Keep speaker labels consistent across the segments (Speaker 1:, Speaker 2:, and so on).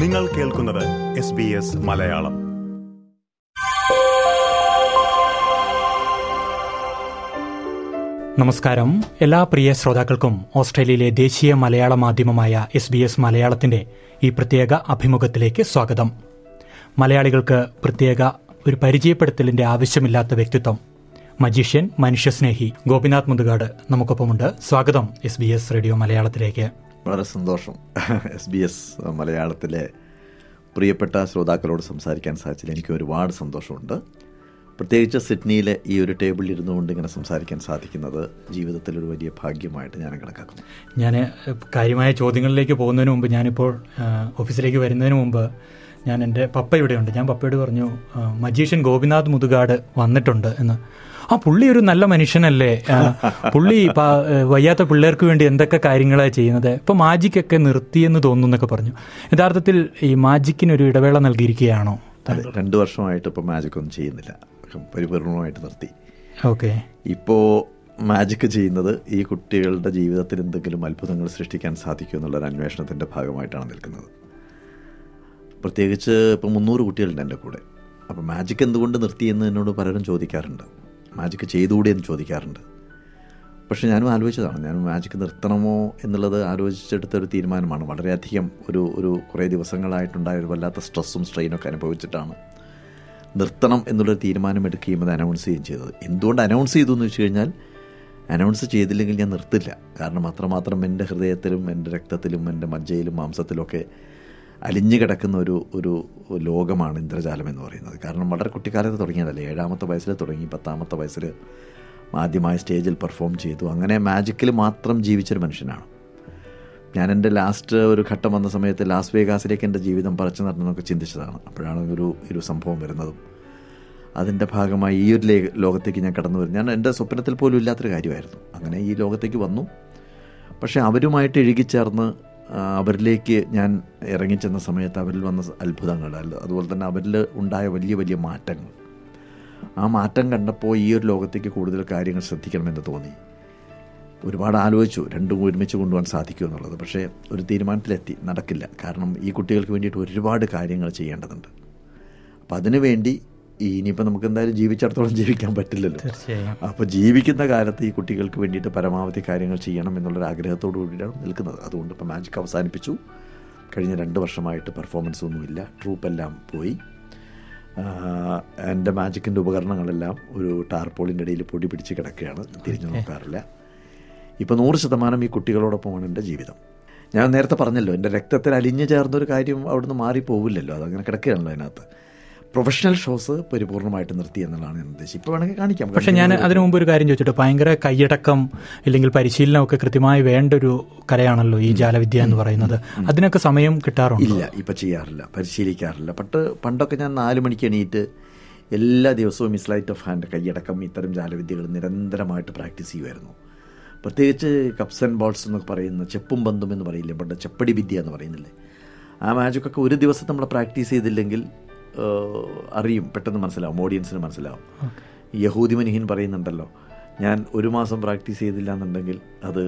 Speaker 1: നിങ്ങൾ കേൾക്കുന്നത് S B S Malayalam.
Speaker 2: നമസ്കാരം. എല്ലാ പ്രിയ ശ്രോതാക്കൾക്കും ഓസ്ട്രേലിയയിലെ ദേശീയ മലയാള മാധ്യമമായ എസ് ബി എസ് മലയാളത്തിന്റെ ഈ പ്രത്യേക അഭിമുഖത്തിലേക്ക് സ്വാഗതം. മലയാളികൾക്ക് പ്രത്യേക ഒരു പരിചയപ്പെടുത്തലിന്റെ ആവശ്യമില്ലാത്ത വ്യക്തിത്വം. മജീഷ്യൻ മനുഷ്യസ്നേഹി ഗോപിനാഥ് മുതുകാട് നമുക്കൊപ്പമുണ്ട്. സ്വാഗതം എസ് ബി എസ് റേഡിയോ മലയാളത്തിലേക്ക്.
Speaker 3: വളരെ സന്തോഷം എസ് ബി എസ് മലയാളത്തിലെ പ്രിയപ്പെട്ട ശ്രോതാക്കളോട് സംസാരിക്കാൻ സാധിച്ചതിൽ എനിക്ക് ഒരുപാട് സന്തോഷമുണ്ട്. പ്രത്യേകിച്ച് സിഡ്നിയിലെ ഈ ഒരു ടേബിളിൽ ഇരുന്നുകൊണ്ട് ഇങ്ങനെ സംസാരിക്കാൻ സാധിക്കുന്നത് ജീവിതത്തിൽ ഒരു വലിയ ഭാഗ്യമായിട്ട് ഞാൻ കണക്കാക്കുന്നു.
Speaker 2: ഞാൻ കാര്യമായ ചോദ്യങ്ങളിലേക്ക് പോകുന്നതിന് മുമ്പ് ഞാനിപ്പോൾ ഓഫീസിലേക്ക് വരുന്നതിന് മുമ്പ് ഞാൻ എന്റെ പപ്പ ഇവിടെയുണ്ട് ഞാൻ പപ്പയോട് പറഞ്ഞു മജീഷ്യൻ ഗോപിനാഥ് മുതുകാട് വന്നിട്ടുണ്ട് എന്ന്. ആ പുള്ളി ഒരു നല്ല മനുഷ്യനല്ലേ? പുള്ളി വയ്യാത്ത പിള്ളേർക്ക് വേണ്ടി എന്തൊക്കെ കാര്യങ്ങളാണ് ചെയ്യുന്നത്? ഇപ്പൊ മാജിക്കൊക്കെ നിർത്തിയെന്ന് തോന്നുന്നു എന്നൊക്കെ പറഞ്ഞു. യഥാർത്ഥത്തിൽ ഈ മാജിക്കിന് ഒരു ഇടവേള നൽകിയിരിക്കുകയാണോ?
Speaker 3: രണ്ട് വർഷമായിട്ട് ഇപ്പോൾ മാജിക് ഒന്നും ചെയ്യുന്നില്ല. പരിപൂർണമായിട്ട് നിർത്തി.
Speaker 2: ഓക്കെ.
Speaker 3: ഇപ്പോ മാജിക് ചെയ്യുന്നത് ഈ കുട്ടികളുടെ ജീവിതത്തിൽ എന്തെങ്കിലും അത്ഭുതങ്ങൾ സൃഷ്ടിക്കാൻ സാധിക്കും എന്നുള്ളൊരു അന്വേഷണത്തിന്റെ ഭാഗമായിട്ടാണ് നിൽക്കുന്നത്. പ്രത്യേകിച്ച് ഇപ്പോൾ മുന്നൂറ് കുട്ടികളുണ്ട് എന്റെ കൂടെ. അപ്പോൾ മാജിക് എന്തുകൊണ്ട് നിർത്തി എന്ന് എന്നോട് പലരും ചോദിക്കാറുണ്ട്. മാജിക് ചെയ്തുകൂടെ എന്ന് ചോദിക്കാറുണ്ട്. പക്ഷെ ഞാനും ആലോചിച്ചതാണ്. ഞാൻ മാജിക്ക് നിർത്തണമോ എന്നുള്ളത് ആലോചിച്ചെടുത്ത ഒരു തീരുമാനമാണ്. വളരെയധികം ഒരു ഒരു കുറേ ദിവസങ്ങളായിട്ടുണ്ടായ ഒരു വല്ലാത്ത സ്ട്രെസ്സും സ്ട്രെയിനൊക്കെ അനുഭവിച്ചിട്ടാണ് നിർത്തണം എന്നുള്ളൊരു തീരുമാനം എടുക്കുകയും അത് അനൗൺസ് ചെയ്യുകയും ചെയ്തത്. എന്തുകൊണ്ട് അനൗൺസ് ചെയ്തു എന്ന് വെച്ച് കഴിഞ്ഞാൽ അനൗൺസ് ചെയ്തില്ലെങ്കിൽ ഞാൻ നിർത്തില്ല. കാരണം അത്രമാത്രം എന്റെ ഹൃദയത്തിലും എന്റെ രക്തത്തിലും എന്റെ മജ്ജയിലും മാംസത്തിലുമൊക്കെ അലിഞ്ഞു കിടക്കുന്ന ഒരു ഒരു ലോകമാണ് ഇന്ദ്രജാലം എന്ന് പറയുന്നത്. കാരണം വളരെ കുട്ടിക്കാലത്ത് തുടങ്ങിയതല്ലേ? ഏഴാമത്തെ വയസ്സിൽ തുടങ്ങി പത്താമത്തെ വയസ്സിൽ ആദ്യമായി സ്റ്റേജിൽ പെർഫോം ചെയ്തു. അങ്ങനെ മാജിക്കിൽ മാത്രം ജീവിച്ചൊരു മനുഷ്യനാണ്. ഞാൻ എന്റെ ലാസ്റ്റ് ഒരു ഘട്ടം വന്ന സമയത്ത് ലാസ് വേഗാസിലേക്ക് എന്റെ ജീവിതം പറിച്ചു നടന്നതൊക്കെ ചിന്തിച്ചതാണ്. അപ്പോഴാണ് ഒരു ഒരു സംഭവം വരുന്നതും. അതിന്റെ ഭാഗമായി ഈ ഒരു ലോകത്തേക്ക് ഞാൻ കടന്നു വരുന്നു ഞാൻ എന്റെ സ്വപ്നത്തിൽ പോലും ഇല്ലാത്തൊരു കാര്യമായിരുന്നു. അങ്ങനെ ഈ ലോകത്തേക്ക് വന്നു. പക്ഷേ അവരുമായിട്ട് ഇഴുകിച്ചേർന്ന് അവരിലേക്ക് ഞാൻ ഇറങ്ങിച്ചെന്ന സമയത്ത് അവരിൽ വന്ന അത്ഭുതങ്ങൾ. അതുപോലെ തന്നെ അവരിൽ ഉണ്ടായ വലിയ വലിയ മാറ്റങ്ങൾ. ആ മാറ്റം കണ്ടപ്പോൾ ഈ ഒരു ലോകത്തേക്ക് കൂടുതൽ കാര്യങ്ങൾ ശ്രദ്ധിക്കണമെന്ന് തോന്നി. ഒരുപാട് ആലോചിച്ചു രണ്ടും ഒരുമിച്ച് കൊണ്ടുപോകാൻ സാധിക്കും എന്നുള്ളത്. പക്ഷേ ഒരു തീരുമാനത്തിലെത്തി നടക്കില്ല. കാരണം ഈ കുട്ടികൾക്ക് വേണ്ടിയിട്ട് ഒരുപാട് കാര്യങ്ങൾ ചെയ്യേണ്ടതുണ്ട്. അപ്പം അതിനു വേണ്ടി ഈ ഇനിയിപ്പോൾ നമുക്ക് എന്തായാലും ജീവിച്ചിടത്തോളം ജീവിക്കാൻ പറ്റില്ലല്ലോ. അപ്പോൾ ജീവിക്കുന്ന കാലത്ത് ഈ കുട്ടികൾക്ക് വേണ്ടിയിട്ട് പരമാവധി കാര്യങ്ങൾ ചെയ്യണം എന്നുള്ളൊരു ആഗ്രഹത്തോടു കൂടിയാണ് നിൽക്കുന്നത്. അതുകൊണ്ട് ഇപ്പോൾ മാജിക് അവസാനിപ്പിച്ചു. കഴിഞ്ഞ രണ്ട് വർഷമായിട്ട് പെർഫോമൻസ് ഒന്നുമില്ല ട്രൂപ്പെല്ലാം പോയി. എന്റെ മാജിക്കിന്റെ ഉപകരണങ്ങളെല്ലാം ഒരു ടാർപോളിന്റെ ഇടയിൽ പൊടി പിടിച്ച് കിടക്കുകയാണ്. തിരിഞ്ഞു നോക്കാറില്ല. ഇപ്പോൾ നൂറ് ശതമാനം ഈ കുട്ടികളോടൊപ്പമാണ് എന്റെ ജീവിതം. ഞാൻ നേരത്തെ പറഞ്ഞല്ലോ എന്റെ രക്തത്തിൽ അലിഞ്ഞു ചേർന്നൊരു കാര്യം അവിടുന്ന് മാറിപ്പോവില്ലല്ലോ. അതങ്ങനെ കിടക്കുകയാണല്ലോ അതിനകത്ത്. പ്രൊഫഷണൽ ഷോസ് പരിപൂർണമായിട്ട് നിർത്തി എന്നുള്ളതാണ് ഞാൻ ഉദ്ദേശിച്ചത്. ഇപ്പോൾ വേണമെങ്കിൽ കാണിക്കാം.
Speaker 2: പക്ഷേ ഞാൻ അതിനു മുമ്പ് ഒരു കാര്യം ചോദിച്ചിട്ട്? ഭയങ്കര കൈയടക്കം ഇല്ലെങ്കിൽ പരിശീലനമൊക്കെ കൃത്യമായി വേണ്ട ഒരു കലയാണല്ലോ ഈ ജാലവിദ്യ എന്ന് പറയുന്നത്. അതിനൊക്കെ സമയം കിട്ടാറുണ്ട്?
Speaker 3: ഇല്ല ഇപ്പം ചെയ്യാറില്ല പരിശീലിക്കാറില്ല. പട്ട് പണ്ടൊക്കെ ഞാൻ നാല് മണിക്ക് എണീറ്റ് എല്ലാ ദിവസവും മിസ്ലൈറ്റ് ഓഫ് ഹാൻഡ് കൈയടക്കം ഇത്തരം ജാലവിദ്യകൾ നിരന്തരമായിട്ട് പ്രാക്ടീസ് ചെയ്യുമായിരുന്നു. പ്രത്യേകിച്ച് കപ്സ് ആൻഡ് ബോൾസ് എന്നൊക്കെ പറയുന്ന ചെപ്പും ബന്ധം എന്ന് പറയില്ലേ പണ്ട് ചെപ്പടി വിദ്യ എന്ന് പറയുന്നില്ലേ? ആ മാജിക്കൊക്കെ ഒരു ദിവസം നമ്മൾ പ്രാക്ടീസ് ചെയ്തില്ലെങ്കിൽ അറിയും പെട്ടെന്ന് മനസ്സിലാവും ഓഡിയൻസിന് മനസ്സിലാവും. യഹൂദി മനിഹിൻ പറയുന്നുണ്ടല്ലോ ഞാൻ ഒരു മാസം പ്രാക്ടീസ് ചെയ്തില്ല എന്നുണ്ടെങ്കിൽ അത്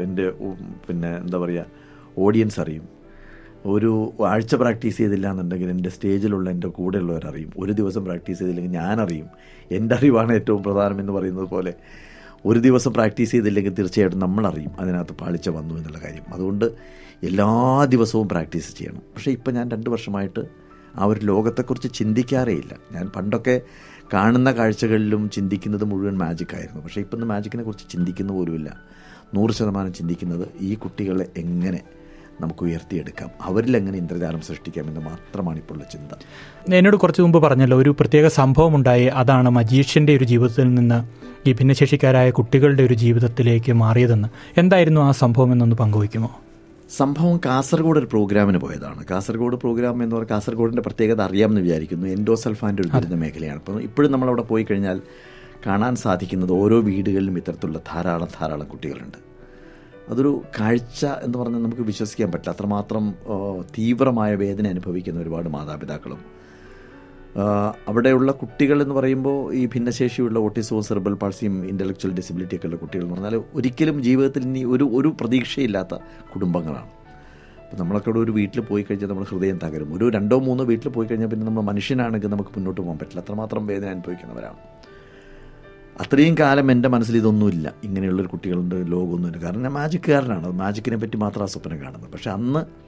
Speaker 3: എന്റെ പിന്നെ എന്താ പറയുക ഓഡിയൻസ് അറിയും. ഒരു ആഴ്ച പ്രാക്ടീസ് ചെയ്തില്ല എന്നുണ്ടെങ്കിൽ എന്റെ സ്റ്റേജിലുള്ള എന്റെ കൂടെയുള്ളവർ അറിയും. ഒരു ദിവസം പ്രാക്ടീസ് ചെയ്തില്ലെങ്കിൽ ഞാൻ അറിയും. എന്റെ അറിവാണ് ഏറ്റവും പ്രധാനം എന്ന് പറയുന്നത് പോലെ ഒരു ദിവസം പ്രാക്ടീസ് ചെയ്തില്ലെങ്കിൽ തീർച്ചയായിട്ടും നമ്മൾ അറിയും. അതിനകത്ത് പാളിച്ച വന്നു എന്നുള്ള കാര്യം. അതുകൊണ്ട് എല്ലാ ദിവസവും പ്രാക്ടീസ് ചെയ്യണം. പക്ഷേ ഇപ്പം ഞാൻ രണ്ട് വർഷമായിട്ട് ആ ഒരു ലോകത്തെക്കുറിച്ച് ചിന്തിക്കാറേയില്ല. ഞാൻ പണ്ടൊക്കെ കാണുന്ന കാഴ്ചകളിലും ചിന്തിക്കുന്നത് മുഴുവൻ മാജിക്കായിരുന്നു പക്ഷേ ഇപ്പം മാജിക്കിനെ കുറിച്ച് ചിന്തിക്കുന്ന പോലുമില്ല. നൂറ് ശതമാനം ചിന്തിക്കുന്നത് ഈ കുട്ടികളെ എങ്ങനെ നമുക്ക് ഉയർത്തിയെടുക്കാം? അവരിൽ എങ്ങനെ ഇന്ദ്രജാലം സൃഷ്ടിക്കാമെന്ന് മാത്രമാണ് ഇപ്പോൾ ഉള്ള ചിന്ത.
Speaker 2: എന്നോട് കുറച്ച് മുമ്പ് പറഞ്ഞല്ലോ ഒരു പ്രത്യേക സംഭവം ഉണ്ടായി അതാണ് മജീഷ്യന്റെ ഒരു ജീവിതത്തിൽ നിന്ന് ഈ ഭിന്നശേഷിക്കാരായ കുട്ടികളുടെ ഒരു ജീവിതത്തിലേക്ക് മാറിയതെന്ന്. എന്തായിരുന്നു ആ സംഭവം എന്നൊന്ന് പങ്കുവയ്ക്കുമോ?
Speaker 3: സംഭവം കാസർഗോഡ് ഒരു പ്രോഗ്രാമിന് പോയതാണ്. കാസർഗോഡ് പ്രോഗ്രാം എന്ന് പറഞ്ഞാൽ കാസർഗോഡിന്റെ പ്രത്യേകത അറിയാമെന്ന് വിചാരിക്കുന്നു. എൻഡോസൽഫാന്റെ ഒരു ദുരിത മേഖലയാണ് അപ്പം ഇപ്പോഴും നമ്മളവിടെ പോയി കഴിഞ്ഞാൽ കാണാൻ സാധിക്കുന്നത് ഓരോ വീടുകളിലും ഇത്തരത്തിലുള്ള ധാരാളം ധാരാളം കുട്ടികളുണ്ട്. അതൊരു കാഴ്ച എന്ന് പറഞ്ഞാൽ നമുക്ക് വിശ്വസിക്കാൻ പറ്റില്ല. അത്രമാത്രം തീവ്രമായ വേദന അനുഭവിക്കുന്ന ഒരുപാട് മാതാപിതാക്കളും അവിടെയുള്ള കുട്ടികൾ എന്ന് പറയുമ്പോൾ ഈ ഭിന്നശേഷിയുള്ള ഓട്ടിസവും സെർബൽ പാൾസിയും ഇന്റലക്ച്വൽ ഡിസബിലിറ്റി ഒക്കെ ഉള്ള കുട്ടികൾ എന്ന് പറഞ്ഞാൽ ഒരിക്കലും ജീവിതത്തിൽ ഇനി ഒരു ഒരു പ്രതീക്ഷയില്ലാത്ത കുടുംബങ്ങളാണ്. അപ്പോൾ നമ്മളൊക്കെ ഒരു വീട്ടിൽ പോയി കഴിഞ്ഞാൽ നമ്മൾ ഹൃദയം തകരും. ഒരു രണ്ടോ മൂന്നോ വീട്ടിൽ പോയി കഴിഞ്ഞാൽ പിന്നെ നമ്മൾ മനുഷ്യനാണെങ്കിൽ നമുക്ക് മുന്നോട്ട് പോകാൻ പറ്റില്ല. അത്രമാത്രം വേദന അനുഭവിക്കുന്നവരാണ്. അത്രയും കാലം എന്റെ മനസ്സിൽ ഇതൊന്നുമില്ല. ഇങ്ങനെയുള്ളൊരു കുട്ടികളുടെ ലോകമൊന്നുമില്ല. കാരണം ഞാൻ മാജിക്കുകാരനാണ് മാജിക്കിനെ പറ്റി മാത്രം ആ സ്വപ്നം കാണുന്നത്. പക്ഷേ അന്ന്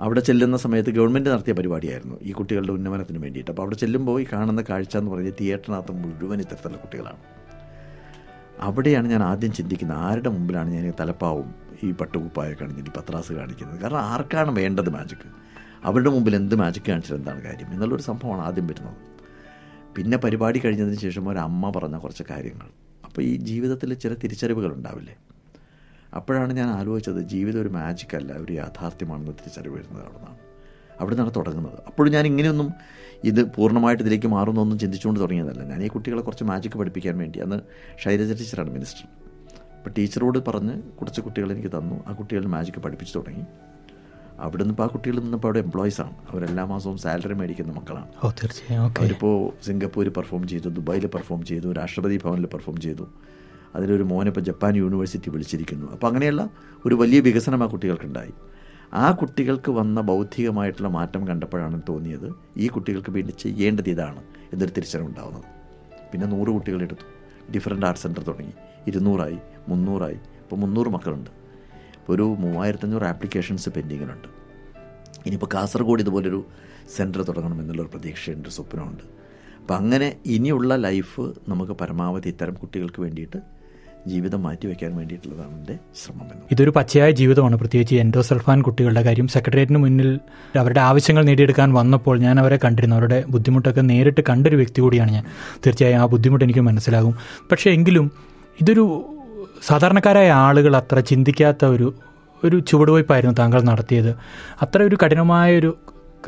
Speaker 3: അവിടെ ചെല്ലുന്ന സമയത്ത് ഗവൺമെന്റ് നടത്തിയ പരിപാടിയായിരുന്നു ഈ കുട്ടികളുടെ ഉന്നമനത്തിന് വേണ്ടിയിട്ട്. അപ്പോൾ അവിടെ ചെല്ലുമ്പോൾ ഈ കാണുന്ന കാഴ്ച എന്ന് പറഞ്ഞാൽ തിയേറ്ററിനകത്ത് മുഴുവൻ ഇത്തരത്തിലുള്ള കുട്ടികളാണ്. അവിടെയാണ് ഞാൻ ആദ്യം ചിന്തിക്കുന്നത് ആരുടെ മുമ്പിലാണ് ഞാൻ തലപ്പാവും ഈ പട്ടുകുപ്പായ ഈ പത്രാസ് കാണിക്കുന്നത്? കാരണം ആർക്കാണ് വേണ്ടത് മാജിക്ക് അവരുടെ മുമ്പിൽ എന്ത് മാജിക് കാണിച്ചാൽ എന്താണ് കാര്യം? എന്നുള്ളൊരു സംഭവമാണ് ആദ്യം വരുന്നത്. പിന്നെ പരിപാടി കഴിഞ്ഞതിന് ശേഷം ഒരു അമ്മ പറഞ്ഞ കുറച്ച് കാര്യങ്ങൾ. അപ്പോൾ ഈ ജീവിതത്തിൽ ചില തിരിച്ചറിവുകൾ ഉണ്ടാവില്ലേ? അപ്പോഴാണ് ഞാൻ ആലോചിച്ചത് ജീവിതം ഒരു മാജിക് അല്ല ഒരു യാഥാർത്ഥ്യമാണെന്ന് തിരിച്ചറിവ് വരുന്നത് അവിടെ നിന്നാണ് അവിടെ നിന്നാണ് തുടങ്ങുന്നത്. അപ്പോഴും ഞാൻ ഇങ്ങനെയൊന്നും ഇത് പൂർണമായിട്ട് ഇതിലേക്ക് മാറുന്നൊന്നും ചിന്തിച്ചുകൊണ്ട് തുടങ്ങിയതല്ല. ഞാൻ ഈ കുട്ടികളെ കുറച്ച് മാജിക് പഠിപ്പിക്കാൻ വേണ്ടി അന്ന് ശൈലജ ടീച്ചറാണ് മിനിസ്റ്റർ അപ്പോൾ ടീച്ചറോട് പറഞ്ഞ് കുറച്ച് കുട്ടികൾ എനിക്ക് തന്നു. ആ കുട്ടികൾ മാജിക് പഠിപ്പിച്ചു തുടങ്ങി. അവിടെ നിന്ന് ഇപ്പോൾ ആ കുട്ടികൾ നിന്നിപ്പോൾ അവിടെ എംപ്ലോയീസാണ് ആണ്. അവരെല്ലാ മാസവും സാലറി മേടിക്കുന്ന മക്കളാണ്.
Speaker 2: തീർച്ചയായും.
Speaker 3: അവരിപ്പോൾ സിംഗപ്പൂരിൽ പെർഫോം ചെയ്തു ദുബായിൽ പെർഫോം ചെയ്തു രാഷ്ട്രപതി ഭവനിൽ പെർഫോം ചെയ്തു. അതിലൊരു മോനെ ഇപ്പോൾ ജപ്പാൻ യൂണിവേഴ്സിറ്റി വിളിച്ചിരിക്കുന്നു. അപ്പോൾ അങ്ങനെയുള്ള ഒരു വലിയ വികസനം ആ കുട്ടികൾക്കുണ്ടായി. ആ കുട്ടികൾക്ക് വന്ന ബൗദ്ധികമായിട്ടുള്ള മാറ്റം കണ്ടപ്പോഴാണ് തോന്നിയത് ഈ കുട്ടികൾക്ക് വേണ്ടി ചെയ്യേണ്ടത് ഇതാണ് എന്നൊരു തിരിച്ചറിവുണ്ടാവുന്നത് പിന്നെ നൂറ് കുട്ടികളെടുത്തു ഡിഫറെന്റ് ആർട്ട് സെന്റർ തുടങ്ങി. ഇരുന്നൂറായി മുന്നൂറായി. ഇപ്പോൾ മുന്നൂറ് മക്കളുണ്ട്. ഒരു മൂവായിരത്തഞ്ഞൂറ് ആപ്ലിക്കേഷൻസ് പെൻഡിങ്ങിലുണ്ട് ഇനിയിപ്പോൾ കാസർഗോഡ് ഇതുപോലൊരു സെന്റർ തുടങ്ങണം എന്നുള്ളൊരു പ്രതീക്ഷയുണ്ട് സ്വപ്നമുണ്ട്. അപ്പം അങ്ങനെ ഇനിയുള്ള ലൈഫ് നമുക്ക് പരമാവധി ഇത്തരം കുട്ടികൾക്ക് വേണ്ടിയിട്ട് ജീവിതം മാറ്റിവെക്കാൻ വേണ്ടിയിട്ടുള്ളതാണ് എന്റെ ശ്രമം
Speaker 2: ഇതൊരു പച്ചയായ ജീവിതമാണ്. പ്രത്യേകിച്ച് എൻഡോസൾഫാൻ കുട്ടികളുടെ കാര്യം സെക്രട്ടേറിയറ്റിന് മുന്നിൽ അവരുടെ ആവശ്യങ്ങൾ നേടിയെടുക്കാൻ വന്നപ്പോൾ ഞാൻ അവരെ കണ്ടിരുന്നു. അവരുടെ ബുദ്ധിമുട്ടൊക്കെ നേരിട്ട് കണ്ടൊരു വ്യക്തി കൂടിയാണ് ഞാൻ. തീർച്ചയായും ആ ബുദ്ധിമുട്ട് എനിക്ക് മനസ്സിലാകും. പക്ഷേ എങ്കിലും ഇതൊരു സാധാരണക്കാരായ ആളുകൾ അത്ര ചിന്തിക്കാത്ത ഒരു ഒരു ചുവടുവയ്പ്പായിരുന്നു താങ്കൾ നടത്തിയത്. അത്ര ഒരു കഠിനമായ ഒരു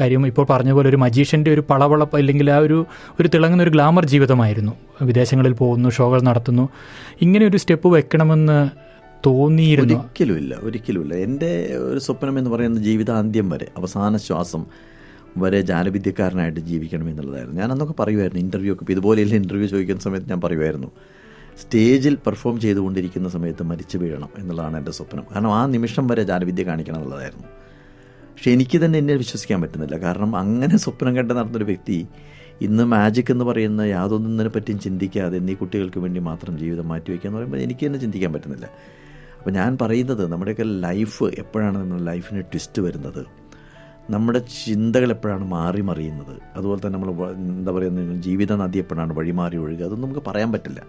Speaker 2: കാര്യം ഇപ്പോൾ പറഞ്ഞ പോലെ ഒരു മജീഷ്യന്റെ ഒരു പളവളപ്പ് അല്ലെങ്കിൽ ആ ഒരു ഒരു തിളങ്ങുന്ന ഒരു ഗ്ലാമർ ജീവിതമായിരുന്നു. വിദേശങ്ങളിൽ പോകുന്നു ഷോകൾ നടത്തുന്നു. ഇങ്ങനെ ഒരു സ്റ്റെപ്പ് വെക്കണമെന്ന് തോന്നിയിരുന്നു.
Speaker 3: ഒരിക്കലുമില്ല ഒരിക്കലുമില്ല. എന്റെ ഒരു സ്വപ്നം എന്ന് പറയുന്നത് ജീവിതാന്ത്യം വരെ അവസാന ശ്വാസം വരെ ജാലവിദ്യക്കാരനായിട്ട് ജീവിക്കണം എന്നുള്ളതായിരുന്നു. ഞാൻ അന്നൊക്കെ പറയുമായിരുന്നു ഇന്റർവ്യൂ ഒക്കെ ഇതുപോലെയുള്ള ഇന്റർവ്യൂ ചോദിക്കുന്ന സമയത്ത് ഞാൻ പറയുമായിരുന്നു സ്റ്റേജിൽ പെർഫോം ചെയ്തുകൊണ്ടിരിക്കുന്ന സമയത്ത് മരിച്ചു വീഴണം എന്നുള്ളതാണ് എന്റെ സ്വപ്നം. കാരണം ആ നിമിഷം വരെ ജാലവിദ്യ കാണിക്കണം എന്നുള്ളതായിരുന്നു. പക്ഷെ എനിക്ക് തന്നെ എന്നെ വിശ്വസിക്കാൻ പറ്റുന്നില്ല. കാരണം അങ്ങനെ സ്വപ്നം കണ്ട് നടന്നൊരു വ്യക്തി ഇന്ന് മാജിക് എന്ന് പറയുന്ന യാതൊന്നിനെ പറ്റിയും ചിന്തിക്കാതെ എന്നീ കുട്ടികൾക്ക് വേണ്ടി മാത്രം ജീവിതം മാറ്റിവെക്കുക എന്ന് പറയുമ്പോൾ എനിക്ക് തന്നെ ചിന്തിക്കാൻ പറ്റുന്നില്ല. അപ്പോൾ ഞാൻ പറയുന്നത് നമ്മുടെയൊക്കെ ലൈഫ് എപ്പോഴാണ് നമ്മുടെ ലൈഫിന് ട്വിസ്റ്റ് വരുന്നത്? നമ്മുടെ ചിന്തകൾ എപ്പോഴാണ് മാറി മറിയുന്നത്? അതുപോലെ തന്നെ നമ്മൾ എന്താ പറയുക ജീവിത നദി എപ്പോഴാണ് വഴിമാറി ഒഴുകുക? അതൊന്നും നമുക്ക് പറയാൻ പറ്റില്ല.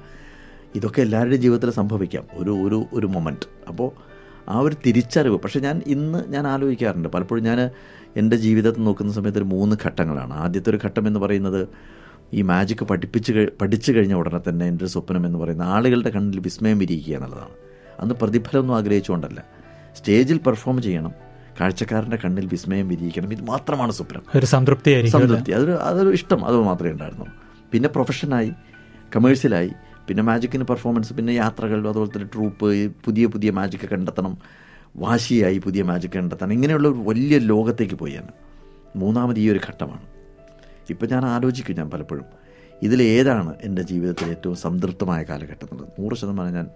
Speaker 3: ഇതൊക്കെ എല്ലാവരുടെയും ജീവിതത്തിൽ സംഭവിക്കാം. ഒരു ഒരു ഒരു മൊമെന്റ് അപ്പോൾ ആ ഒരു തിരിച്ചറിവ്. പക്ഷേ ഞാൻ ഇന്ന് ഞാൻ ആലോചിക്കാറുണ്ട്. പലപ്പോഴും ഞാൻ എന്റെ ജീവിതത്തിൽ നോക്കുന്ന സമയത്ത് ഒരു മൂന്ന് ഘട്ടങ്ങളാണ്. ആദ്യത്തെ ഒരു ഘട്ടം എന്ന് പറയുന്നത് ഈ മാജിക് പഠിപ്പിച്ച് പഠിച്ചു കഴിഞ്ഞ ഉടനെ തന്നെ എന്റെ ഒരു സ്വപ്നം എന്ന് പറയുന്ന ആളുകളുടെ കണ്ണിൽ വിസ്മയം വിരിയിക്കുക എന്നുള്ളതാണ്. അന്ന് പ്രതിഫലമൊന്നും ആഗ്രഹിച്ചുകൊണ്ടല്ല. സ്റ്റേജിൽ പെർഫോം ചെയ്യണം. കാഴ്ചക്കാരന്റെ കണ്ണിൽ വിസ്മയം വിരിയിക്കണം. ഇത് മാത്രമാണ് സ്വപ്നം.
Speaker 2: ഒരു സംതൃപ്തി
Speaker 3: സംതൃപ്തി. അതൊരു അതൊരു ഇഷ്ടം. അത് മാത്രമേ ഉണ്ടായിരുന്നു പിന്നെ പ്രൊഫഷനായി കമേഴ്സ്യലായി പിന്നെ മാജിക്കിന് പെർഫോമൻസ് പിന്നെ യാത്രകൾ അതുപോലെ തന്നെ ട്രൂപ്പ് പുതിയ പുതിയ മാജിക്ക് കണ്ടെത്തണം വാശിയായി പുതിയ മാജിക്ക് കണ്ടെത്തണം. ഇങ്ങനെയുള്ള ഒരു വലിയ ലോകത്തേക്ക് പോയാണ്. മൂന്നാമത് ഈ ഒരു ഘട്ടമാണ്. ഇപ്പം ഞാൻ ആലോചിക്കും ഞാൻ പലപ്പോഴും ഇതിലേതാണ് എന്റെ ജീവിതത്തിൽ ഏറ്റവും സംതൃപ്തമായ കാലഘട്ടം എന്നുള്ളത് നൂറ് ശതമാനം ഞാൻ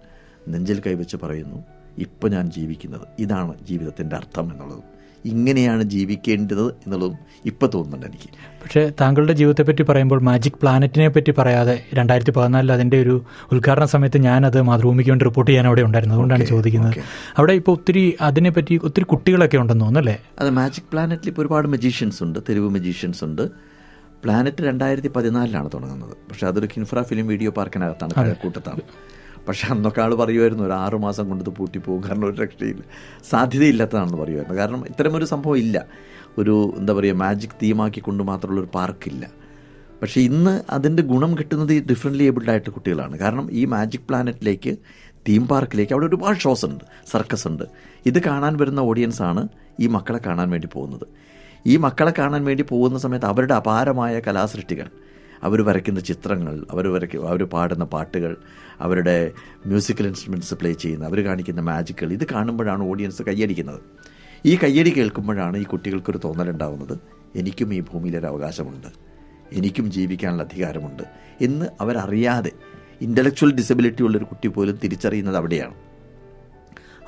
Speaker 3: നെഞ്ചിൽ കൈവച്ച് പറയുന്നു ഇപ്പം ഞാൻ ജീവിക്കുന്നത് ഇതാണ് ജീവിതത്തിന്റെ അർത്ഥം എന്നുള്ളതും. ഇങ്ങനെയാണ് ജീവിക്കേണ്ടത് എന്നുള്ളതും ഇപ്പോൾ തോന്നുന്നുണ്ട് എനിക്ക്.
Speaker 2: പക്ഷേ താങ്കളുടെ ജീവിതത്തെ പറ്റി പറയുമ്പോൾ മാജിക് പ്ലാനറ്റിനെ പറ്റി പറയാതെ രണ്ടായിരത്തി പതിനാലിൽ അതിന്റെ ഒരു ഉദ്ഘാടന സമയത്ത് ഞാനത് മാതൃഭൂമിക്ക് വേണ്ടി റിപ്പോർട്ട് ചെയ്യാൻ അവിടെ ഉണ്ടായിരുന്നു. അതുകൊണ്ടാണ് ചോദിക്കുന്നത്. അവിടെ ഇപ്പോൾ ഒത്തിരി അതിനെപ്പറ്റി ഒത്തിരി കുട്ടികളൊക്കെ ഉണ്ടെന്ന് തോന്നുന്നല്ലേ
Speaker 3: അത് മാജിക് പ്ലാനറ്റിൽ ഇപ്പോൾ ഒരുപാട് മജീഷ്യൻസ് ഉണ്ട് തെരുവ് മജീഷ്യൻസ് ഉണ്ട്. പ്ലാനറ്റ് രണ്ടായിരത്തി പതിനാലിലാണ് തുടങ്ങുന്നത്. പക്ഷേ അതൊരു കിൻഫ്ര ഫിലിം വീഡിയോ പാർക്കിനകത്താണ് കഴക്കൂട്ടത്താണ് പക്ഷേ അന്നൊക്കെ ആൾ പറയുമായിരുന്നു ഒരു ആറു മാസം കൊണ്ട് ഇത് പൂട്ടിപ്പോകും കാരണം ഒരു രക്ഷയില്ല. സാധ്യതയില്ലാത്തതാണെന്ന് പറയുമായിരുന്നു കാരണം ഇത്തരമൊരു സംഭവം ഇല്ല. ഒരു എന്താ പറയുക മാജിക് തീമാക്കിക്കൊണ്ട് കൊണ്ട് ഒരു പാർക്കില്ല പക്ഷേ ഇന്ന് അതിന്റെ ഗുണം കിട്ടുന്നത് ഈ ഡിഫറെന്റ്ലി ഏബിൾഡ് ആയിട്ട് കുട്ടികളാണ്. കാരണം ഈ മാജിക് പ്ലാനറ്റിലേക്ക് തീം പാർക്കിലേക്ക് അവിടെ ഒരുപാട് ഷോസ് ഉണ്ട് സർക്കസ് ഉണ്ട്. ഇത് കാണാൻ വരുന്ന ഓഡിയൻസ് ആണ് ഈ മക്കളെ കാണാൻ വേണ്ടി പോകുന്നത്. ഈ മക്കളെ കാണാൻ വേണ്ടി പോകുന്ന സമയത്ത് അവരുടെ അപാരമായ കലാസൃഷ്ടികൾ അവർ വരയ്ക്കുന്ന ചിത്രങ്ങൾ അവർ വരയ്ക്ക അവർ പാടുന്ന പാട്ടുകൾ അവരുടെ മ്യൂസിക്കൽ ഇൻസ്ട്രുമെന്റ്സ് പ്ലേ ചെയ്യുന്ന അവർ കാണിക്കുന്ന മാജിക്കുകൾ ഇത് കാണുമ്പോഴാണ് ഓഡിയൻസ് കയ്യടിക്കുന്നത്. ഈ കയ്യടി കേൾക്കുമ്പോഴാണ് ഈ കുട്ടികൾക്കൊരു തോന്നലുണ്ടാവുന്നത്. എനിക്കും ഈ ഭൂമിയിലൊരു അവകാശമുണ്ട്. എനിക്കും ജീവിക്കാനുള്ള അധികാരമുണ്ട്. എന്ന് അവരറിയാതെ ഇന്റലക്ച്വൽ ഡിസബിലിറ്റി ഉള്ളൊരു കുട്ടി പോലും തിരിച്ചറിയുന്നത് അവിടെയാണ്.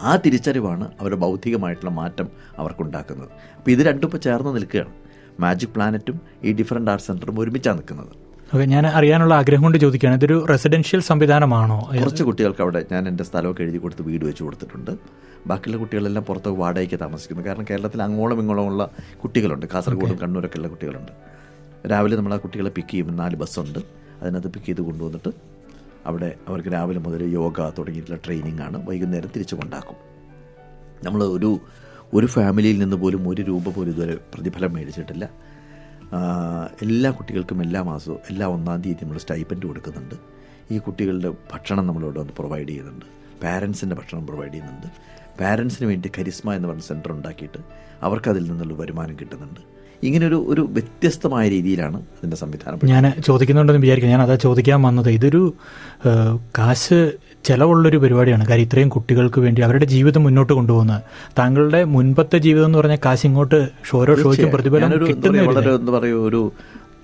Speaker 3: ആ തിരിച്ചറിവാണ് അവരുടെ ബൗദ്ധികമായിട്ടുള്ള മാറ്റം അവർക്കുണ്ടാക്കുന്നത്. അപ്പോൾ ഇത് രണ്ടും ഇപ്പോൾ ചേർന്ന് നിൽക്കുകയാണ്. മാജിക് പ്ലാനറ്റും ഈ ഡിഫറെന്റ് ആർട്ട് സെന്ററും ഒരുമിച്ചാണ് നിൽക്കുന്നത്.
Speaker 2: ഓക്കെ ഞാൻ അറിയാനുള്ള ആഗ്രഹം കൊണ്ട് ചോദിക്കുകയാണ്. ഇതൊരു റെസിഡൻഷ്യൽ സംവിധാനമാണോ?
Speaker 3: കുറച്ച് കുട്ടികൾക്ക് അവിടെ ഞാൻ എന്റെ സ്ഥലമൊക്കെ എഴുതി കൊടുത്ത് വീട് വെച്ച് കൊടുത്തിട്ടുണ്ട്. ബാക്കിയുള്ള കുട്ടികളെല്ലാം പുറത്ത് വാടകയ്ക്ക് താമസിക്കുന്നു. കാരണം കേരളത്തിൽ അങ്ങോളം ഇങ്ങോളം ഉള്ള കുട്ടികളുണ്ട്. കാസർഗോഡും കണ്ണൂരൊക്കെ ഉള്ള കുട്ടികളുണ്ട്. രാവിലെ നമ്മൾ ആ കുട്ടികളെ പിക്ക് ചെയ്യും. നാല് ബസ്സുണ്ട്. അതിനകത്ത് പിക്ക് ചെയ്ത് കൊണ്ടുവന്നിട്ട് അവിടെ അവർക്ക് രാവിലെ മുതൽ യോഗ തുടങ്ങിയിട്ടുള്ള ട്രെയിനിങ് ആണ്. വൈകുന്നേരം തിരിച്ചു കൊണ്ടാക്കും. നമ്മൾ ഒരു ഒരു ഫാമിലിയിൽ നിന്ന് പോലും ഒരു രൂപ പോലും ഇതുവരെ പ്രതിഫലം മേടിച്ചിട്ടില്ല. എല്ലാ കുട്ടികൾക്കും എല്ലാ മാസവും എല്ലാ ഒന്നാം തീയതി നമ്മൾ സ്റ്റൈപ്പൻഡ് കൊടുക്കുന്നുണ്ട്. ഈ കുട്ടികളുടെ ഭക്ഷണം നമ്മളിവിടെ വന്ന് പ്രൊവൈഡ് ചെയ്യുന്നുണ്ട്. പാരൻസിന്റെ ഭക്ഷണം പ്രൊവൈഡ് ചെയ്യുന്നുണ്ട്. പാരൻസിന് വേണ്ടി കരിസ്മ എന്ന് പറഞ്ഞ സെന്റർ ഉണ്ടാക്കിയിട്ട് അവർക്കതിൽ നിന്നുള്ള വരുമാനം കിട്ടുന്നുണ്ട്. ഇങ്ങനെ ഒരു വ്യത്യസ്തമായ രീതിയിലാണ് അതിന്റെ സംവിധാനം
Speaker 2: ഞാൻ ചോദിക്കുന്നുണ്ടെന്ന് വിചാരിക്കും ഞാൻ അതാ ചോദിക്കാൻ വന്നത്. ഇതൊരു കാശ് ചിലവുള്ളൊരു പരിപാടിയാണ്. കാര്യം ഇത്രയും കുട്ടികൾക്ക് വേണ്ടി അവരുടെ ജീവിതം മുന്നോട്ട് കൊണ്ടുപോകുന്നത് താങ്കളുടെ മുൻപത്തെ ജീവിതം എന്ന് പറഞ്ഞാൽ കാശ് ഇങ്ങോട്ട് ഓരോ ഷോയ്ക്കും പ്രതിഫലം
Speaker 3: വളരെ എന്താ പറയുക ഒരു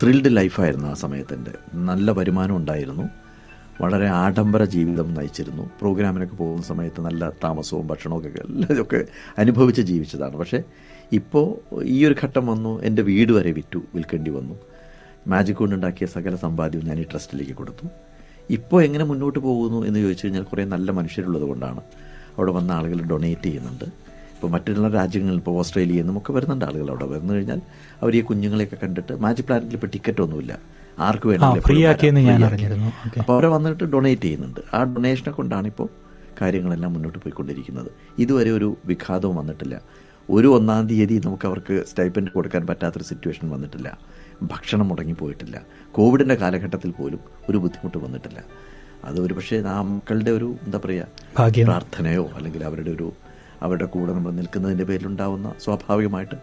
Speaker 3: ത്രിൽഡ് ലൈഫായിരുന്നു ആ സമയത്തിന്റെ നല്ല വരുമാനം ഉണ്ടായിരുന്നു. വളരെ ആഡംബര ജീവിതം നയിച്ചിരുന്നു. പ്രോഗ്രാമിനൊക്കെ പോകുന്ന സമയത്ത് നല്ല താമസവും ഭക്ഷണവും ഒക്കെ എല്ലാം ഒക്കെ അനുഭവിച്ച് ജീവിച്ചതാണ്. പക്ഷേ ഇപ്പോൾ ഈ ഒരു ഘട്ടം വന്നു എന്റെ വീട് വരെ വിറ്റു വിൽക്കേണ്ടി വന്നു. മാജിക് കൊണ്ടുണ്ടാക്കിയ സകല സമ്പാദ്യവും ഞാൻ ഈ ട്രസ്റ്റിലേക്ക് കൊടുത്തു. ഇപ്പോൾ എങ്ങനെ മുന്നോട്ട് പോകുന്നു എന്ന് ചോദിച്ചു കഴിഞ്ഞാൽ കുറേ നല്ല മനുഷ്യരുള്ളത് കൊണ്ടാണ്. അവിടെ വന്ന ആളുകൾ ഡൊണേറ്റ് ചെയ്യുന്നുണ്ട്. ഇപ്പോൾ മറ്റുള്ള രാജ്യങ്ങളിൽ ഇപ്പോൾ ഓസ്ട്രേലിയയിൽ നിന്നും ഒക്കെ വരുന്നുണ്ട് ആളുകൾ അവിടെ. വന്നു കഴിഞ്ഞാൽ അവർ ഈ കുഞ്ഞുങ്ങളെയൊക്കെ കണ്ടിട്ട് മാജിക് പ്ലാനറ്റിൽ ഇപ്പോൾ ടിക്കറ്റ് ഒന്നുമില്ല. ആർക്ക് വേണമെങ്കിലും. അപ്പോൾ അവരെ വന്നിട്ട് ഡൊണേറ്റ് ചെയ്യുന്നുണ്ട്. ആ ഡൊണേഷനെ കൊണ്ടാണ് ഇപ്പോൾ കാര്യങ്ങളെല്ലാം മുന്നോട്ട് പോയിക്കൊണ്ടിരിക്കുന്നത്. ഇതുവരെ ഒരു വിഘാതവും വന്നിട്ടില്ല. ഒരു ഒന്നാം തീയതി നമുക്ക് അവർക്ക് സ്റ്റൈപ്പൻഡ് കൊടുക്കാൻ പറ്റാത്തൊരു സിറ്റുവേഷൻ വന്നിട്ടില്ല. ഭക്ഷണം മുടങ്ങിപ്പോയിട്ടില്ല. കോവിഡിന്റെ കാലഘട്ടത്തിൽ പോലും ഒരു ബുദ്ധിമുട്ട് വന്നിട്ടില്ല. അത് ഒരു പക്ഷേ ആ മക്കളുടെ ഒരു എന്താ പറയുക. പ്രാർത്ഥനയോ അല്ലെങ്കിൽ അവരുടെ ഒരു അവരുടെ കൂടെ നമ്മൾ നിൽക്കുന്നതിന്റെ പേരിലുണ്ടാവുന്ന സ്വാഭാവികമായിട്ട്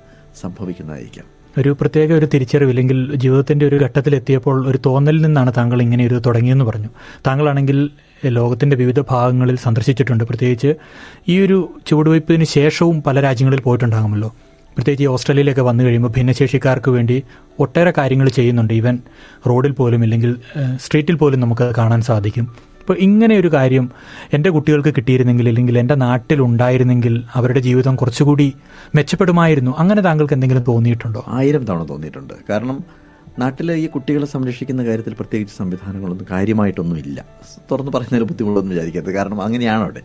Speaker 3: സംഭവിക്കുന്നതായിരിക്കാം.
Speaker 2: ഒരു പ്രത്യേക ഒരു തിരിച്ചറിവ് ഇല്ലെങ്കിൽ ജീവിതത്തിന്റെ ഒരു ഘട്ടത്തിലെത്തിയപ്പോൾ ഒരു തോന്നലിൽ നിന്നാണ് താങ്കൾ ഇങ്ങനെ ഒരു തുടങ്ങിയെന്ന് പറഞ്ഞു. താങ്കളാണെങ്കിൽ ലോകത്തിന്റെ വിവിധ ഭാഗങ്ങളിൽ സന്ദർശിച്ചിട്ടുണ്ട്. പ്രത്യേകിച്ച് ഈ ഒരു ചുവടുവയ്പ്പിന് ശേഷവും പല രാജ്യങ്ങളിൽ പോയിട്ടുണ്ടാകുമല്ലോ. പ്രത്യേകിച്ച് ഈ ഓസ്ട്രേലിയയിലൊക്കെ വന്നു കഴിയുമ്പോൾ ഭിന്നശേഷിക്കാർക്ക് വേണ്ടി ഒട്ടേറെ കാര്യങ്ങൾ ചെയ്യുന്നുണ്ട്. ഈവൻ റോഡിൽ പോലും ഇല്ലെങ്കിൽ സ്ട്രീറ്റിൽ പോലും നമുക്ക് കാണാൻ സാധിക്കും. അപ്പോൾ ഇങ്ങനെ ഒരു കാര്യം എന്റെ കുട്ടികൾക്ക് കിട്ടിയിരുന്നെങ്കിൽ അല്ലെങ്കിൽ എന്റെ നാട്ടിൽ ഉണ്ടായിരുന്നെങ്കിൽ അവരുടെ ജീവിതം കുറച്ചുകൂടി മെച്ചപ്പെടുമായിരുന്നു. അങ്ങനെ താങ്കൾക്ക് എന്തെങ്കിലും തോന്നിയിട്ടുണ്ടോ?
Speaker 3: ആയിരം തവണ തോന്നിയിട്ടുണ്ട്. കാരണം നാട്ടിലെ ഈ കുട്ടികളെ സംരക്ഷിക്കുന്ന കാര്യത്തിൽ പ്രത്യേകിച്ച് സംവിധാനങ്ങളൊന്നും കാര്യമായിട്ടൊന്നും ഇല്ല തുറന്ന് പറയുന്നതിൽ ബുദ്ധിമുട്ടൊന്നും വിചാരിക്കരുത്. കാരണം അങ്ങനെയാണ് അവിടെ.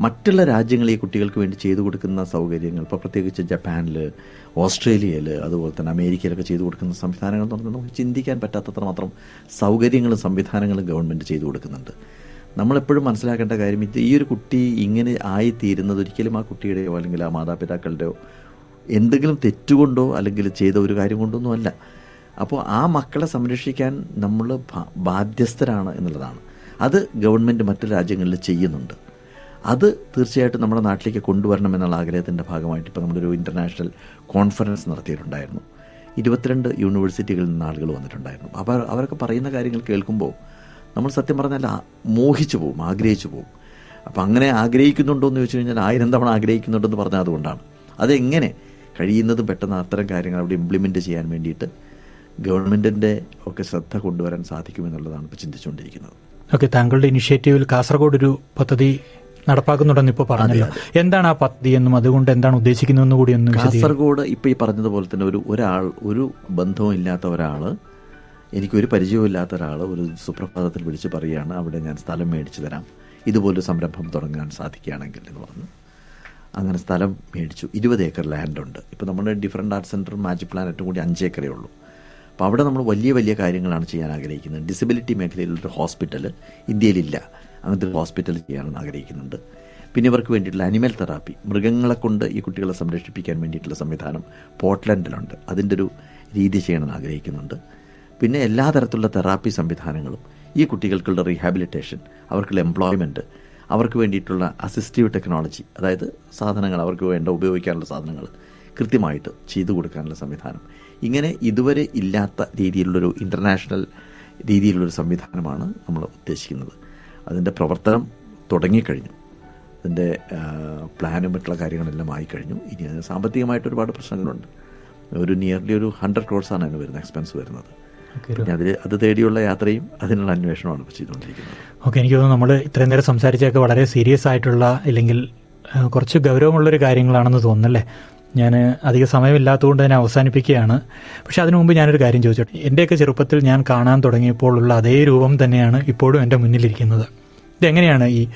Speaker 3: മറ്റുള്ള രാജ്യങ്ങളിൽ ഈ കുട്ടികൾക്ക് വേണ്ടി ചെയ്തു കൊടുക്കുന്ന സൗകര്യങ്ങൾ ഇപ്പോൾ പ്രത്യേകിച്ച് ജപ്പാനിൽ ഓസ്ട്രേലിയയിൽ അതുപോലെ തന്നെ അമേരിക്കയിലൊക്കെ ചെയ്തു കൊടുക്കുന്ന സംവിധാനങ്ങൾ എന്ന് പറഞ്ഞാൽ നമുക്ക് ചിന്തിക്കാൻ പറ്റാത്തത്ര മാത്രം സൗകര്യങ്ങളും സംവിധാനങ്ങളും ഗവൺമെന്റ് ചെയ്തു കൊടുക്കുന്നുണ്ട്. നമ്മളെപ്പോഴും മനസ്സിലാക്കേണ്ട കാര്യം ഇത് ഈ ഒരു കുട്ടി ഇങ്ങനെ ആയിത്തീരുന്നത് ഒരിക്കലും ആ കുട്ടിയുടെയോ അല്ലെങ്കിൽ ആ മാതാപിതാക്കളുടെയോ എന്തെങ്കിലും തെറ്റുകൊണ്ടോ അല്ലെങ്കിൽ ചെയ്ത ഒരു കാര്യം കൊണ്ടൊന്നും അല്ല. അപ്പോൾ ആ മക്കളെ സംരക്ഷിക്കാൻ നമ്മൾ ബാധ്യസ്ഥരാണ് എന്നുള്ളതാണ്. അത് ഗവൺമെന്റ് മറ്റു രാജ്യങ്ങളിൽ ചെയ്യുന്നുണ്ട്. അത് തീർച്ചയായിട്ടും നമ്മുടെ നാട്ടിലേക്ക് കൊണ്ടുവരണം എന്നുള്ള ആഗ്രഹത്തിന്റെ ഭാഗമായിട്ട് ഇപ്പോൾ നമ്മളൊരു ഇന്റർനാഷണൽ കോൺഫറൻസ് നടത്തിയിട്ടുണ്ടായിരുന്നു. ഇരുപത്തിരണ്ട് യൂണിവേഴ്സിറ്റികളിൽ നിന്ന് ആളുകൾ വന്നിട്ടുണ്ടായിരുന്നു. അവർ അവരൊക്കെ പറയുന്ന കാര്യങ്ങൾ കേൾക്കുമ്പോൾ നമ്മൾ സത്യം പറഞ്ഞാൽ മോഹിച്ചു പോവും ആഗ്രഹിച്ചു പോവും. അപ്പം അങ്ങനെ ആഗ്രഹിക്കുന്നുണ്ടോ എന്ന് ചോദിച്ചു കഴിഞ്ഞാൽ ആയിരം തവണ ആഗ്രഹിക്കുന്നുണ്ടെന്ന് പറഞ്ഞാൽ അതുകൊണ്ടാണ്. അതെങ്ങനെ കഴിയുന്നതും പെട്ടെന്ന് അത്തരം കാര്യങ്ങൾ അവിടെ ഇംപ്ലിമെന്റ് ചെയ്യാൻ വേണ്ടിയിട്ട് ഗവൺമെന്റിന്റെ ഒക്കെ ശ്രദ്ധ കൊണ്ടുവരാൻ സാധിക്കുമെന്നുള്ളതാണ് ഇപ്പോൾ ചിന്തിച്ചുകൊണ്ടിരിക്കുന്നത്.
Speaker 2: ഓക്കെ താങ്കളുടെ ഇനിഷ്യേറ്റീവിൽ കാസർഗോഡ് ഒരു പദ്ധതി നടപ്പാക്കുന്നുണ്ടെന്ന് ഇപ്പോൾ പറഞ്ഞല്ലോ. എന്താണ് ആ പദ്ധതി എന്നും അതുകൊണ്ട് എന്താണ് ഉദ്ദേശിക്കുന്നതെന്ന് കൂടി ഒന്ന്
Speaker 3: കാസർഗോഡ് ഇപ്പം ഈ പറഞ്ഞതുപോലെ തന്നെ ഒരു ഒരാൾ ഒരു ബന്ധവും ഇല്ലാത്ത ഒരാൾ എനിക്കൊരു പരിചയവും ഇല്ലാത്ത ഒരാൾ ഒരു സുപ്രഭാതത്തിൽ വിളിച്ച് പറയുകയാണ് അവിടെ ഞാൻ സ്ഥലം മേടിച്ചു തരാം. ഇതുപോലൊരു സംരംഭം തുടങ്ങാൻ സാധിക്കുകയാണെങ്കിൽ എന്ന് പറഞ്ഞു. അങ്ങനെ സ്ഥലം മേടിച്ചു. ഇരുപത് ഏക്കർ ലാൻഡുണ്ട്. ഇപ്പോൾ നമ്മുടെ ഡിഫറെന്റ് ആർട്ട് സെന്ററും മാജിക് പ്ലാനറ്റും കൂടി അഞ്ച് ഏക്കറേ ഉള്ളൂ. അപ്പോൾ അവിടെ നമ്മൾ വലിയ വലിയ കാര്യങ്ങളാണ് ചെയ്യാൻ ആഗ്രഹിക്കുന്നത്. ഡിസബിലിറ്റി മേഖലയിലൊരു ഹോസ്പിറ്റൽ ഇന്ത്യയിലില്ല. അങ്ങനത്തെ ഹോസ്പിറ്റൽ ചെയ്യാനാണ് ആഗ്രഹിക്കുന്നുണ്ട്. പിന്നെ ഇവർക്ക് വേണ്ടിയിട്ടുള്ള അനിമൽ തെറാപ്പി മൃഗങ്ങളെ കൊണ്ട് ഈ കുട്ടികളെ സംരക്ഷിപ്പിക്കാൻ വേണ്ടിയിട്ടുള്ള സംവിധാനം പോർട്ട്ലൻഡിലുണ്ട്. അതിന്റെ ഒരു രീതി ചെയ്യണമെന്ന് ആഗ്രഹിക്കുന്നുണ്ട്. പിന്നെ എല്ലാ തരത്തിലുള്ള തെറാപ്പി സംവിധാനങ്ങളും ഈ കുട്ടികൾക്കുള്ള റീഹാബിലിറ്റേഷൻ അവർക്കുള്ള എംപ്ലോയ്മെന്റ് അവർക്ക് വേണ്ടിയിട്ടുള്ള അസിസ്റ്റീവ് ടെക്നോളജി അതായത് സാധനങ്ങൾ അവർക്ക് വേണ്ട ഉപയോഗിക്കാനുള്ള സാധനങ്ങൾ കൃത്യമായിട്ട് ചെയ്തു കൊടുക്കാനുള്ള സംവിധാനം. ഇങ്ങനെ ഇതുവരെ ഇല്ലാത്ത രീതിയിലുള്ളൊരു ഇന്റർനാഷണൽ രീതിയിലുള്ളൊരു സംവിധാനമാണ് നമ്മൾ ഉദ്ദേശിക്കുന്നത്. അതിന്റെ പ്രവർത്തനം തുടങ്ങിക്കഴിഞ്ഞു. അതിന്റെ പ്ലാനും മറ്റുള്ള കാര്യങ്ങളെല്ലാം ആയിക്കഴിഞ്ഞു. ഇനി അതിന് സാമ്പത്തികമായിട്ട് ഒരുപാട് പ്രശ്നങ്ങളുണ്ട്. ഒരു നിയർലി ഒരു ഹൺഡ്രഡ് ക്രോഡ്സാണ് അതിന് വരുന്നത്. എക്സ്പെൻസ് വരുന്നത് പിന്നെ അതിൽ അത് തേടിയുള്ള യാത്രയും അതിനുള്ള അന്വേഷണമാണ് ചെയ്തുകൊണ്ടിരിക്കുന്നത്.
Speaker 2: ഓക്കെ എനിക്ക് തോന്നുന്നു നമ്മൾ ഇത്രയും നേരം സംസാരിച്ചൊക്കെ വളരെ സീരിയസ് ആയിട്ടുള്ള അല്ലെങ്കിൽ കുറച്ച് ഗൗരവമുള്ളൊരു കാര്യങ്ങളാണെന്ന് തോന്നുന്നല്ലേ ഞാൻ അധിക സമയമില്ലാത്തതുകൊണ്ട് തന്നെ അവസാനിപ്പിക്കുകയാണ്. പക്ഷെ അതിനു മുമ്പ് ഞാനൊരു കാര്യം ചോദിച്ചോട്ടെ. എന്റെയൊക്കെ ചെറുപ്പത്തിൽ ഞാൻ കാണാൻ തുടങ്ങിയപ്പോൾ ഉള്ള അതേ രൂപം തന്നെയാണ് ഇപ്പോഴും എന്റെ മുന്നിലിരിക്കുന്നത്. ഇതെങ്ങനെയാണ് ഈ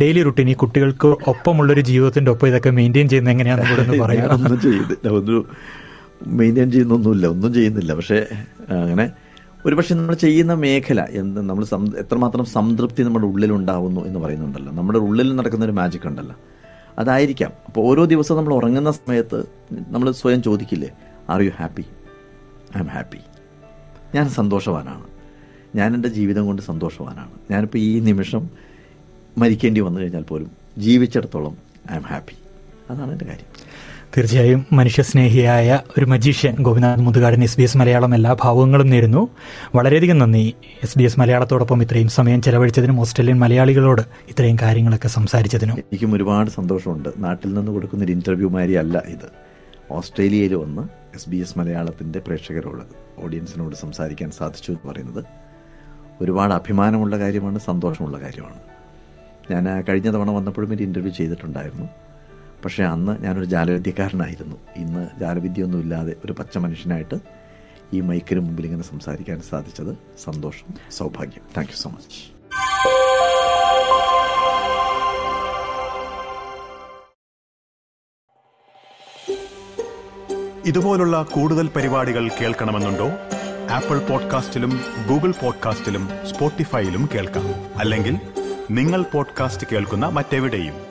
Speaker 2: ഡെയിലി റുട്ടീൻ ഈ കുട്ടികൾക്ക് ഒപ്പമുള്ളൊരു ജീവിതത്തിന്റെ ഒപ്പം ഇതൊക്കെ മെയിന്റെയിൻ ചെയ്യുന്നത് എങ്ങനെയാണെന്ന് കൂടെ
Speaker 3: മെയിന്റെയിൻ ചെയ്യുന്നൊന്നുമില്ല. ഒന്നും ചെയ്യുന്നില്ല. പക്ഷേ അങ്ങനെ ഒരുപക്ഷെ നമ്മൾ ചെയ്യുന്ന മേഖല എന്ത് നമ്മൾ എത്രമാത്രം സംതൃപ്തി നമ്മുടെ ഉള്ളിലുണ്ടാവുന്നു എന്ന് പറയുന്നുണ്ടല്ലോ. നമ്മുടെ ഉള്ളിൽ നടക്കുന്ന ഒരു മാജിക് ഉണ്ടല്ലോ. അതായിരിക്കാം. അപ്പോൾ ഓരോ ദിവസവും നമ്മൾ ഉറങ്ങുന്ന സമയത്ത് നമ്മൾ സ്വയം ചോദിക്കില്ലേ are you happy I'm happy ഞാൻ സന്തോഷവാനാണ്. ഞാൻ എന്റെ ജീവിതം കൊണ്ട് സന്തോഷവാനാണ്. ഞാനിപ്പോൾ ഈ നിമിഷം മരിക്കേണ്ടി വന്നു കഴിഞ്ഞാൽ പോലും ജീവിച്ചിടത്തോളം ഐ എം ഹാപ്പി അതാണ് എന്റെ കാര്യം.
Speaker 2: തീർച്ചയായും മനുഷ്യസ്നേഹിയായ ഒരു magician Gopinath Muthukadan S B S Malayalam എല്ലാ ഭാവങ്ങളും നേരുന്നു. വളരെയധികം നന്ദി. എസ് ബി എസ് മലയാളത്തോടൊപ്പം ഇത്രയും സമയം ചെലവഴിച്ചതിനും ഓസ്ട്രേലിയൻ മലയാളികളോട് ഇത്രയും കാര്യങ്ങളൊക്കെ സംസാരിച്ചതിനും.
Speaker 3: എനിക്കും ഒരുപാട് സന്തോഷമുണ്ട്. നാട്ടിൽ നിന്ന് കൊടുക്കുന്ന ഒരു ഇന്റർവ്യൂ മാതിരി അല്ല ഇത്. ഓസ്ട്രേലിയയിൽ വന്ന് എസ് ബി എസ് മലയാളത്തിന്റെ പ്രേക്ഷകരോട് ഓഡിയൻസിനോട് സംസാരിക്കാൻ സാധിച്ചു എന്ന് പറയുന്നത് ഒരുപാട് അഭിമാനമുള്ള കാര്യമാണ് സന്തോഷമുള്ള കാര്യമാണ്. ഞാൻ കഴിഞ്ഞ തവണ വന്നപ്പോഴും ഒരു ഇന്റർവ്യൂ ചെയ്തിട്ടുണ്ടായിരുന്നു. പക്ഷേ അന്ന് ഞാനൊരു ജാലവിദ്യക്കാരനായിരുന്നു. ഇന്ന് ജാലവിദ്യയൊന്നും ഇല്ലാതെ ഒരു പച്ച മനുഷ്യനായിട്ട് ഈ മൈക്കിന് മുമ്പിൽ ഇങ്ങനെ സംസാരിക്കാൻ സാധിച്ചത് സന്തോഷം സൗഭാഗ്യം. താങ്ക് യു സോ മച്ച്
Speaker 1: ഇതുപോലുള്ള കൂടുതൽ പരിപാടികൾ കേൾക്കണമെന്നുണ്ടോ? ആപ്പിൾ പോഡ്കാസ്റ്റിലും ഗൂഗിൾ പോഡ്കാസ്റ്റിലും സ്പോട്ടിഫൈയിലും കേൾക്കാം. അല്ലെങ്കിൽ നിങ്ങൾ പോഡ്കാസ്റ്റ് കേൾക്കുന്ന മറ്റെവിടെയും.